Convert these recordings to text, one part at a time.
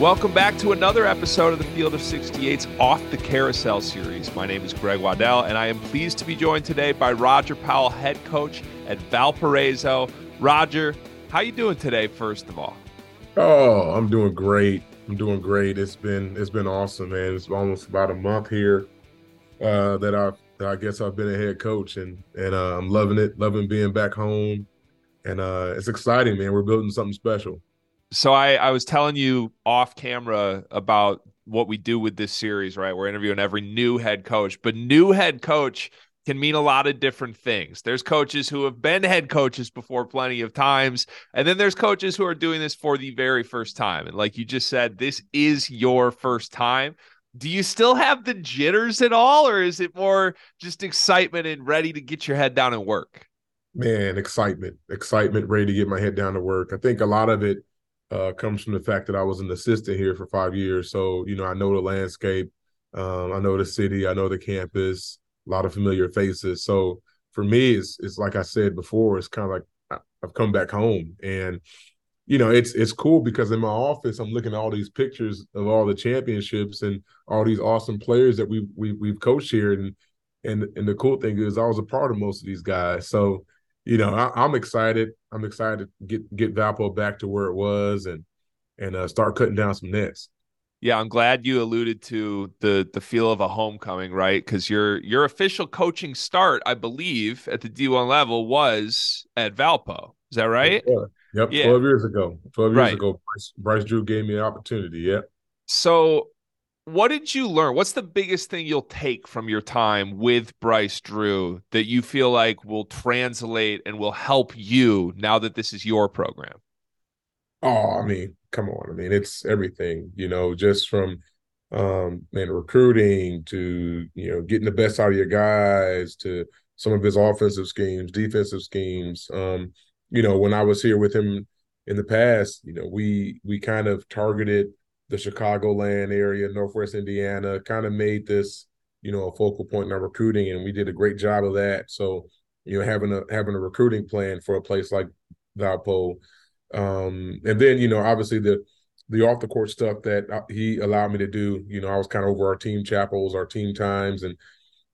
Welcome back to another episode of the Field of 68's Off the Carousel series. My name is Greg Waddell, and I am pleased to be joined today by Roger Powell, head coach at Valparaiso. Roger, how you doing today, first of all? Oh, I'm doing great. I'm doing great. It's been it's been awesome, man. It's almost about a month here uh, that I that I guess I've been a head coach, and and uh, I'm loving it, loving being back home, and uh, it's exciting, man. We're building something special so I, I was telling you off camera about what we do with this series, right? We're interviewing every new head coach, but new head coach can mean a lot of different things. There's coaches who have been head coaches before plenty of times, and then there's coaches who are doing this for the very first time. And like you just said, this is your first time. Do you still have the jitters at all, or is it more just excitement and ready to get your head down and work? Man, excitement, excitement, ready to get my head down to work. I think a lot of it uh, comes from the fact that I was an assistant here for five years. So, you know, I know the landscape, um, I know the city, I know the campus, a lot of familiar faces. So for me, it's, it's like I said before, it's kind of like I've come back home. And, you know, it's it's cool because in my office, I'm looking at all these pictures of all the championships and all these awesome players that we, we we've coached here. And and and the cool thing is I was a part of most of these guys. So you know, I, am excited. I'm excited to get get Valpo back to where it was and and uh, start cutting down some nets. Yeah, I'm glad you alluded to the the feel of a homecoming, right? Because your your official coaching start, I believe, at the D1 level was at Valpo. Is that right? Yeah. Yep, yeah. 12 years ago. 12 years right. ago, Bryce, Bryce Drew gave me an opportunity. Yep. So what did you learn? What's the biggest thing you'll take from your time with Bryce Drew that you feel like will translate and will help you now that this is your program? Oh, I mean, come on. I mean, it's everything, you know, just from um man, recruiting to, you know, getting the best out of your guys to some of his offensive schemes, defensive schemes. Um, you know, when I was here with him in the past, you know, we we kind of targeted the Chicagoland area, Northwest Indiana, kind of made this, you know, a focal point in our recruiting, and we did a great job of that. So, you know, having a having a recruiting plan for a place like Valpo, um, and then you know, obviously the the off the court stuff that uh, he allowed me to do. You know, I was kind of over our team chapels, our team times, and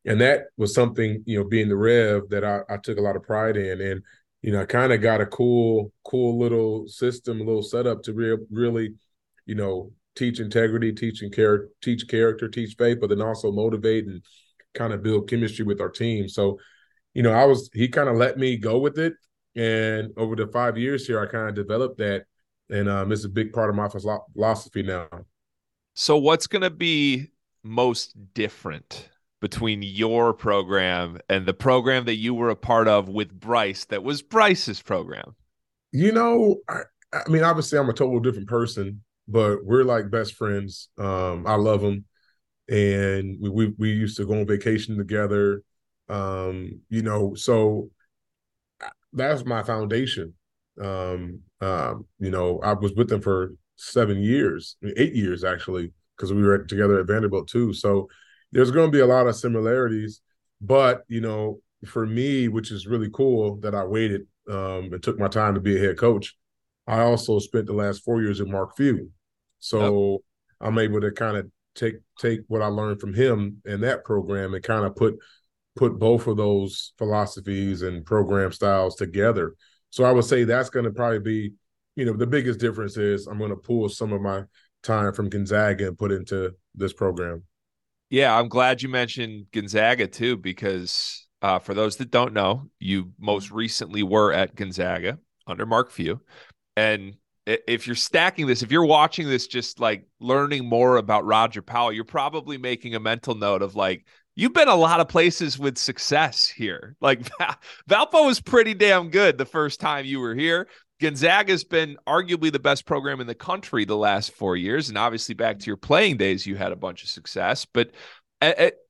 and that was something you know, being the Rev that I, I took a lot of pride in, and you know, I kind of got a cool, cool little system, a little setup to re- really, you know, teach integrity, teaching care, teach character, teach faith, but then also motivate and kind of build chemistry with our team. So, you know, I was he kind of let me go with it, and over the five years here, I kind of developed that, and um, it's a big part of my philosophy now. So, what's going to be most different between your program and the program that you were a part of with Bryce that was Bryce's program? You know, I, I mean, obviously, I'm a total different person but we're like best friends. Um, I love him, and we, we, we used to go on vacation together. Um, you know, so that's my foundation. Um, um, you know, I was with them for seven years, eight years actually, because we were together at Vanderbilt too. So there's going to be a lot of similarities, but you know, for me, which is really cool that I waited um, and took my time to be a head coach I also spent the last four years at Mark Few. So yep. I'm able to kind of take take what I learned from him in that program and kind of put put both of those philosophies and program styles together. So I would say that's going to probably be, you know, the biggest difference is I'm going to pull some of my time from Gonzaga and put into this program. Yeah, I'm glad you mentioned Gonzaga too, because uh, for those that don't know, you most recently were at Gonzaga under Mark Few. And if you're stacking this, if you're watching this, just like learning more about Roger Powell, you're probably making a mental note of like, you've been a lot of places with success here. Like Valpo was pretty damn good the first time you were here. Gonzaga's been arguably the best program in the country the last four years. And obviously, back to your playing days, you had a bunch of success. But,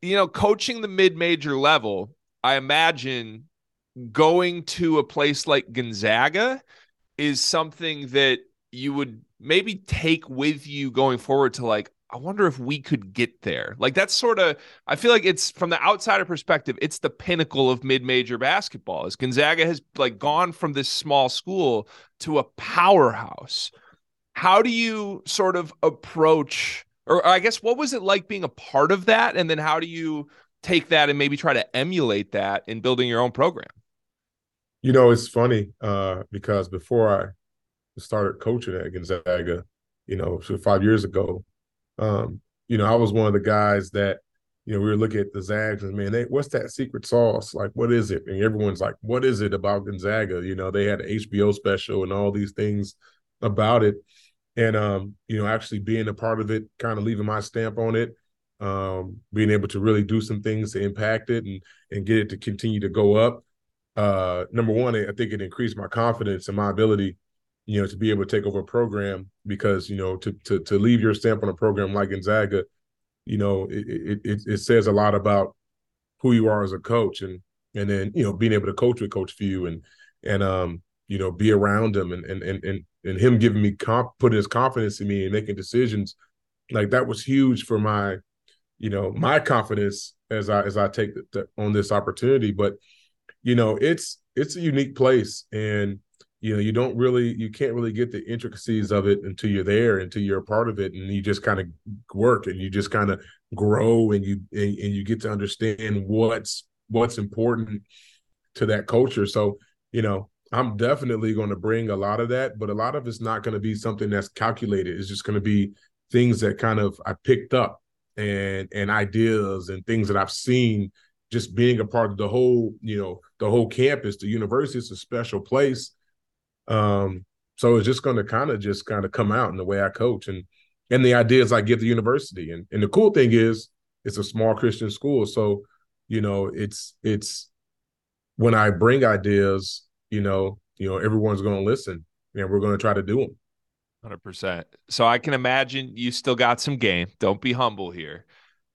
you know, coaching the mid major level, I imagine going to a place like Gonzaga is something that you would maybe take with you going forward to like I wonder if we could get there. Like that's sort of I feel like it's from the outsider perspective, it's the pinnacle of mid-major basketball. As Gonzaga has like gone from this small school to a powerhouse. How do you sort of approach or I guess what was it like being a part of that and then how do you take that and maybe try to emulate that in building your own program? You know, it's funny uh, because before I started coaching at Gonzaga, you know, five years ago, um, you know, I was one of the guys that, you know, we were looking at the Zags and man, they, what's that secret sauce? Like, what is it? And everyone's like, what is it about Gonzaga? You know, they had an HBO special and all these things about it. And um, you know, actually being a part of it, kind of leaving my stamp on it, um, being able to really do some things to impact it and and get it to continue to go up uh, number one, I think it increased my confidence and my ability, you know, to be able to take over a program because you know to to to leave your stamp on a program like Gonzaga, you know, it it it says a lot about who you are as a coach and and then you know being able to coach with Coach Few and and um you know be around him and and and and, and him giving me comp putting his confidence in me and making decisions like that was huge for my you know my confidence as I as I take the, the, on this opportunity. But you know, it's it's a unique place, and you know, you don't really, you can't really get the intricacies of it until you're there, until you're a part of it, and you just kind of work and you just kind of grow, and you and, and you get to understand what's what's important to that culture. So, you know, I'm definitely going to bring a lot of that, but a lot of it's not going to be something that's calculated. It's just going to be things that kind of I picked up and and ideas and things that I've seen just being a part of the whole, you know, the whole campus, the university is a special place. Um, so it's just going to kind of just kind of come out in the way I coach and and the ideas I give the university. And and the cool thing is, it's a small Christian school, so you know, it's it's when I bring ideas, you know, you know, everyone's going to listen, and we're going to try to do them. Hundred percent. So I can imagine you still got some game. Don't be humble here.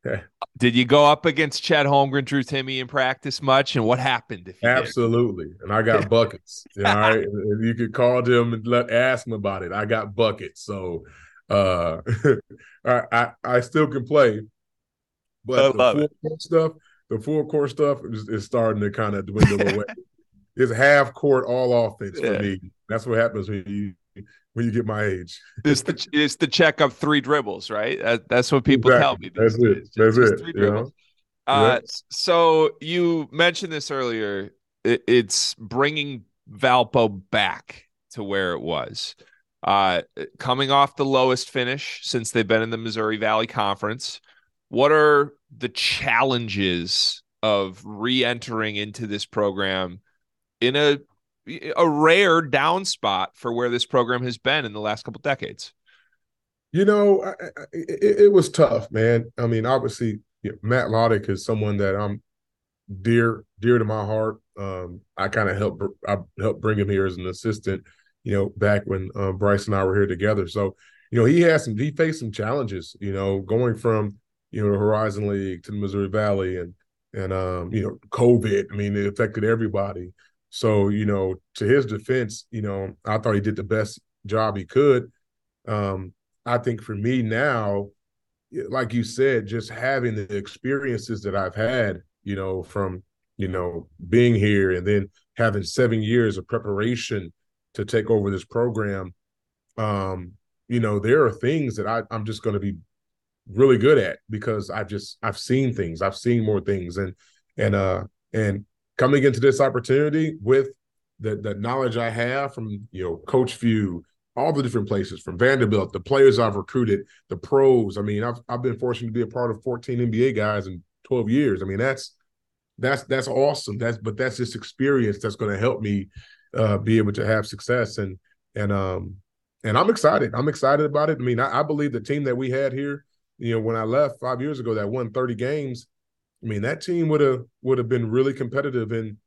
Okay. Did you go up against Chet Holmgren, Drew Timme in practice much? And what happened? Absolutely. Did? And I got buckets. you know, all right. you could call them and let ask them about it. I got buckets. So uh I, I, I still can play. But the full court stuff, the full court stuff is, is starting to kind of dwindle away. It's half court all offense yeah. for me. That's what happens when you when you get my age. it's the it's the check of three dribbles, right? That, that's what people exactly. tell me. That's it. That's it. Three dribbles. Uh, So you mentioned this earlier. It, it's bringing Valpo back to where it was. Uh, coming off the lowest finish since they've been in the Missouri Valley Conference. What are the challenges of re-entering into this program in a a rare down spot for where this program has been in the last couple decades. You know, I, I, it, it, was tough, man. I mean, obviously, you know, Matt Lottich is someone that I'm dear, dear to my heart. Um, I kind of helped, I helped bring him here as an assistant. You know, back when um, Bryce and I were here together. So, you know, he has some, he faced some challenges. You know, going from you know the Horizon League to the Missouri Valley and and um, you know, COVID. I mean, it affected everybody. So, you know, to his defense, you know, I thought he did the best job he could. Um, I think for me now, like you said, just having the experiences that I've had, you know, from, you know, being here and then having seven years of preparation to take over this program, um, you know, there are things that I, I'm just going to be really good at because I've just I've seen things, I've seen more things, and and uh and coming into this opportunity with the the knowledge I have from you know Coach Few, all the different places from Vanderbilt, the players I've recruited, the pros. I mean, I've I've been fortunate to be a part of 14 NBA guys in 12 years. I mean, that's that's that's awesome. That's but that's just experience that's going to help me uh, be able to have success and and um and I'm excited. I'm excited about it. I mean, I, I believe the team that we had here, you know, when I left five years ago, that won 30 games. I mean, that team would have would have been really competitive in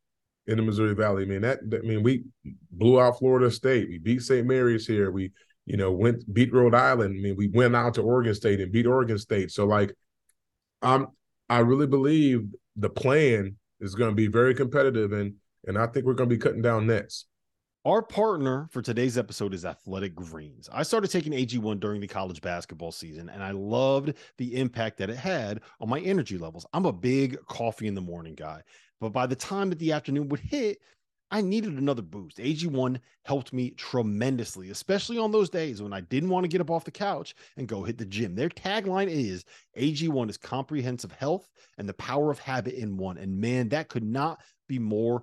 in the Missouri Valley. I mean, that I mean, we blew out Florida State. We beat St. Mary's here. We, you know, went beat Rhode Island. I mean, we went out to Oregon State and beat Oregon State. So like, I'm I really believe the plan is going to be very competitive, and and I think we're going to be cutting down nets. Our partner for today's episode is Athletic Greens. I started taking AG1 during the college basketball season, and I loved the impact that it had on my energy levels. I'm a big coffee in the morning guy, but by the time that the afternoon would hit, I needed another boost. AG1 helped me tremendously, especially on those days when I didn't want to get up off the couch and go hit the gym. Their tagline is AG1 is comprehensive health and the power of habit in one. And man, that could not be more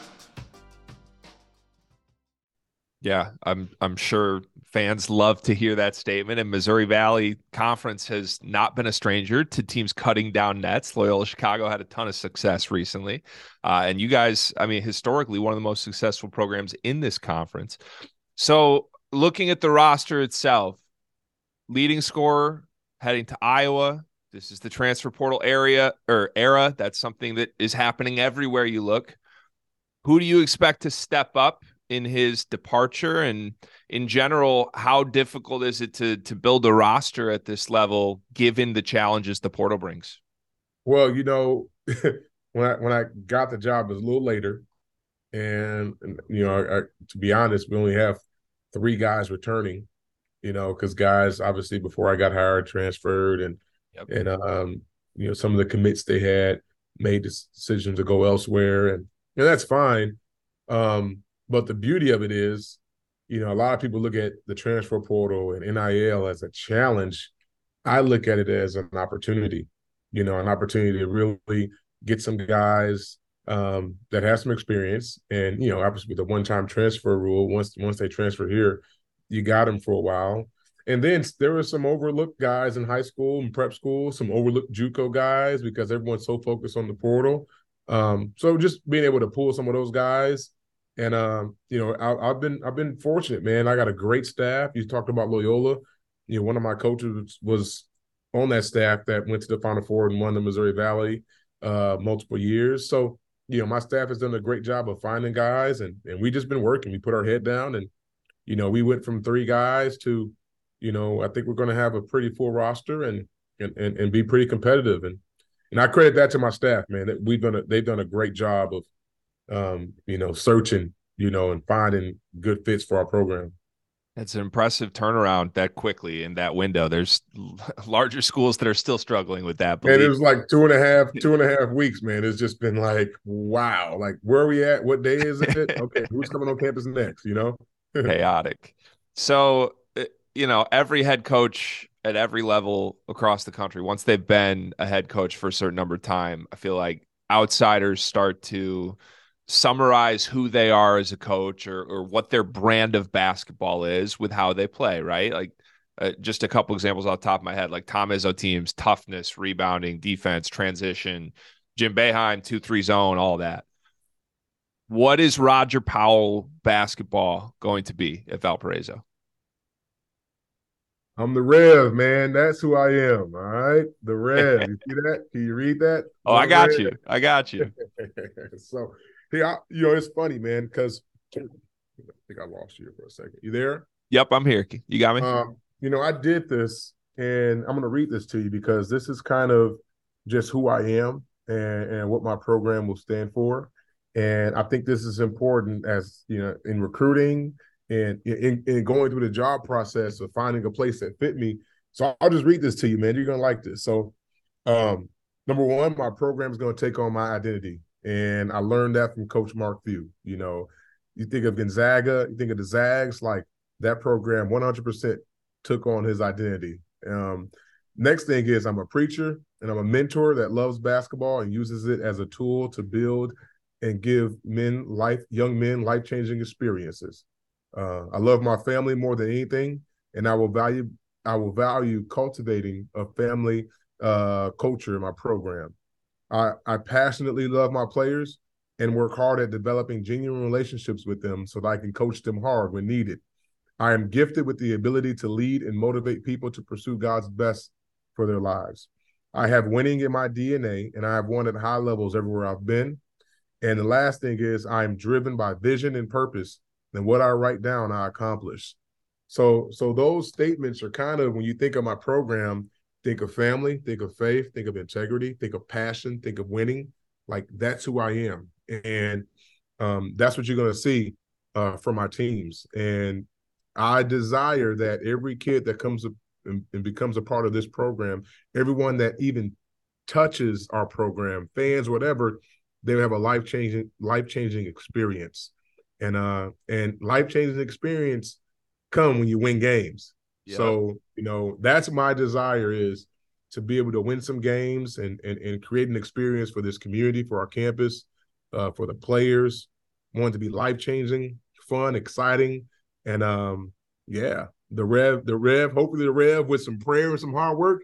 Yeah, I'm I'm sure fans love to hear that statement. And Missouri Valley Conference has not been a stranger to teams cutting down nets. Loyola Chicago had a ton of success recently, uh, and you guys, I mean, historically one of the most successful programs in this conference. So, looking at the roster itself, leading scorer heading to Iowa. This is the transfer portal area or era. That's something that is happening everywhere you look. Who do you expect to step up in his departure? And in general how difficult is it to to build a roster at this level given the challenges the portal brings? Well you know when i when i got the job it was a little later. And, and you know I, I, to be honest we only have three guys returning you know because guys obviously before i got hired transferred and yep. and um you know some of the commits they had made decisions to go elsewhere. And and that's fine. Um but the beauty of it is, you know, a lot of people look at the transfer portal and NIL as a challenge. I look at it as an opportunity, you know, an opportunity to really get some guys um, that have some experience. And, you know, obviously with the one-time transfer rule, once once they transfer here, you got them for a while. And then there were some overlooked guys in high school and prep school, some overlooked JUCO guys because everyone's so focused on the portal. Um, so just being able to pull some of those guys, and um, you know, I, have been I've been fortunate, man. I got a great staff. You talked about Loyola. You know, one of my coaches was on that staff that went to the Final Four and won the Missouri Valley uh, multiple years. So you know, my staff has done a great job of finding guys, and and we just been working. We put our head down, and you know, we went from three guys to, you know, I think we're going to have a pretty full roster and and and, and be pretty competitive. And and I credit that to my staff, man. That we've done a, they've done a great job of, um, you know, searching, you know, and finding good fits for our program. It's an impressive turnaround that quickly in that window. There's larger schools that are still struggling with that. And it was like two and a half, two and a half weeks, man. It's just been like, wow, like where are we at? What day is it? okay, who's coming on campus next? You know, chaotic. So, uh, you know, every head coach at every level across the country, once they've been a head coach for a certain number of time, I feel like outsiders start to summarize who they are as a coach or, or what their brand of basketball is with how they play, right? Like uh, just a couple examples off the top of my head, like Tom Izzo teams, toughness, rebounding, defense, transition, Jim Boeheim, 2-3 zone, all that. What is Roger Powell basketball going to be at Valparaiso? I'm the Rev, man. That's who I am. All right. The Rev. You see that? Can you read that? Oh, I got Rev. you. I got you. so Hey, I, you know, it's funny, man, because I think I lost you for a second. You there? Yep, I'm here. You got me. Um, you know, I did this, and I'm going to read this to you because this is kind of just who I am and, and what my program will stand for. And I think this is important as you know in recruiting and in, in going through the job process of finding a place that fit me. So I'll just read this to you, man. You're gonna like this. So, um, number one, my program is going to take on my identity. And I learned that from Coach Mark Few. You know, you think of Gonzaga, you think of the Zags, like that program 100% took on his identity. Um, next thing is I'm a preacher and I'm a mentor that loves basketball and uses it as a tool to build and give men life, young men, life changing experiences. Uh, I love my family more than anything, and I will value I will value cultivating a family uh, culture in my program. I, I passionately love my players and work hard at developing genuine relationships with them so that I can coach them hard when needed. I am gifted with the ability to lead and motivate people to pursue God's best for their lives. I have winning in my DNA and I have won at high levels everywhere I've been. And the last thing is I am driven by vision and purpose and what I write down I accomplish. So so those statements are kind of when you think of my program, think of family, think of faith, think of integrity, think of passion, think of winning. Like that's who I am, and um, that's what you're going to see uh, from my teams. And I desire that every kid that comes up and, and becomes a part of this program, everyone that even touches our program, fans, whatever, they have a life changing life changing experience, and uh and life changing experience come when you win games. So, you know, that's my desire is to be able to win some games and and, and create an experience for this community, for our campus, uh, for the players. Want to be life changing, fun, exciting, and um, yeah, the rev, the rev. Hopefully, the rev with some prayer and some hard work,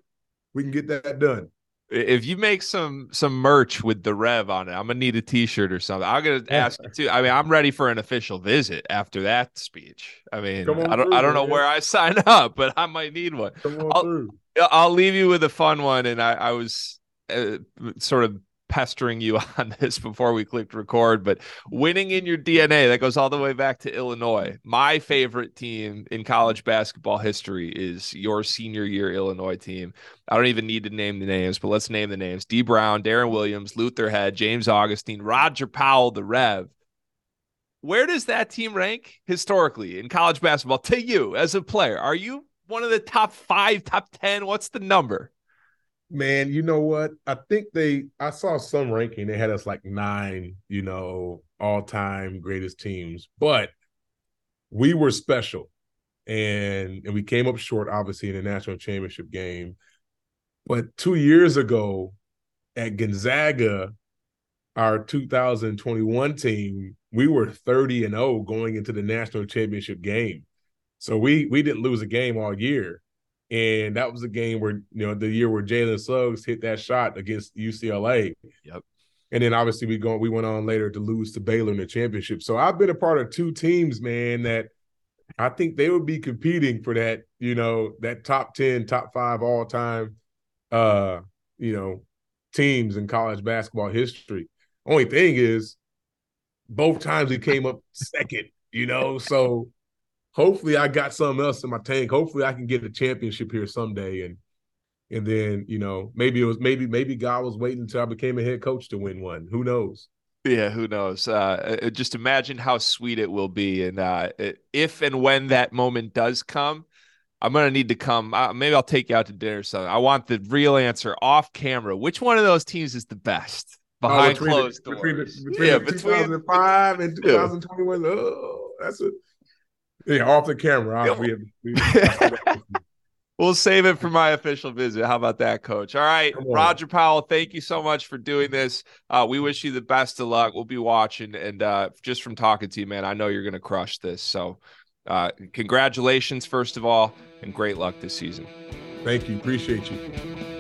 we can get that done if you make some some merch with the rev on it i'm gonna need a t-shirt or something. I'm gonna ask you too i mean i'm ready for an official visit after that speech. I mean i don't through, i don't know man. where i sign up but i might need one. I'll, I'll, leave you with a fun one and i i was uh, sort of pestering you on this before we clicked record, but winning in your DNA, that goes all the way back to Illinois. My favorite team in college basketball history is your senior year Illinois team. I don't even need to name the names, but let's name the names Dee Brown, Deron Williams, Luther Head, James Augustine, Roger Powell, the Rev. Where does that team rank historically in college basketball to you as a player? Are you one of the top five, top 10? What's the number? Man, you know what? I think they I saw some ranking. They had us like nine, you know, all-time greatest teams, but we were special. And and we came up short, obviously, in the national championship game. But two years ago at Gonzaga, our 2021 team, we were 30 and 0 going into the national championship game. So we we didn't lose a game all year. And that was a game where, you know, the year where Jalen Suggs hit that shot against UCLA. Yep. and then obviously we go we went on later to lose to Baylor in the championship. So I've been a part of two teams, man, that I think they would be competing for that, you know, that top 10, top 5 all-time uh, you know, teams in college basketball history. Only thing is both times we came up second, you know. So hopefully I got something else in my tank. Hopefully I can get a championship here someday and and then, you know, maybe it was maybe maybe God was waiting until I became a head coach to win one. Who knows? Yeah, who knows? Uh, uh just imagine how sweet it will be, and uh, if and when that moment does come, I'm gonna need to come. Uh, maybe I'll take you out to dinner. or something. I want the real answer off camera. Which one of those teams is the best oh, behind oh, closed the, doors? Between, between yeah, between 2005 and 2021. Oh, that's it. Yeah, off the camera. We have, we have, we'll save it for my official visit. How about that, Coach? All right, Roger Powell. Thank you so much for doing this. Uh, we wish you the best of luck. We'll be watching, and uh, just from talking to you, man, I know you're gonna crush this. So, uh, congratulations, first of all, and great luck this season. Thank you. Appreciate you.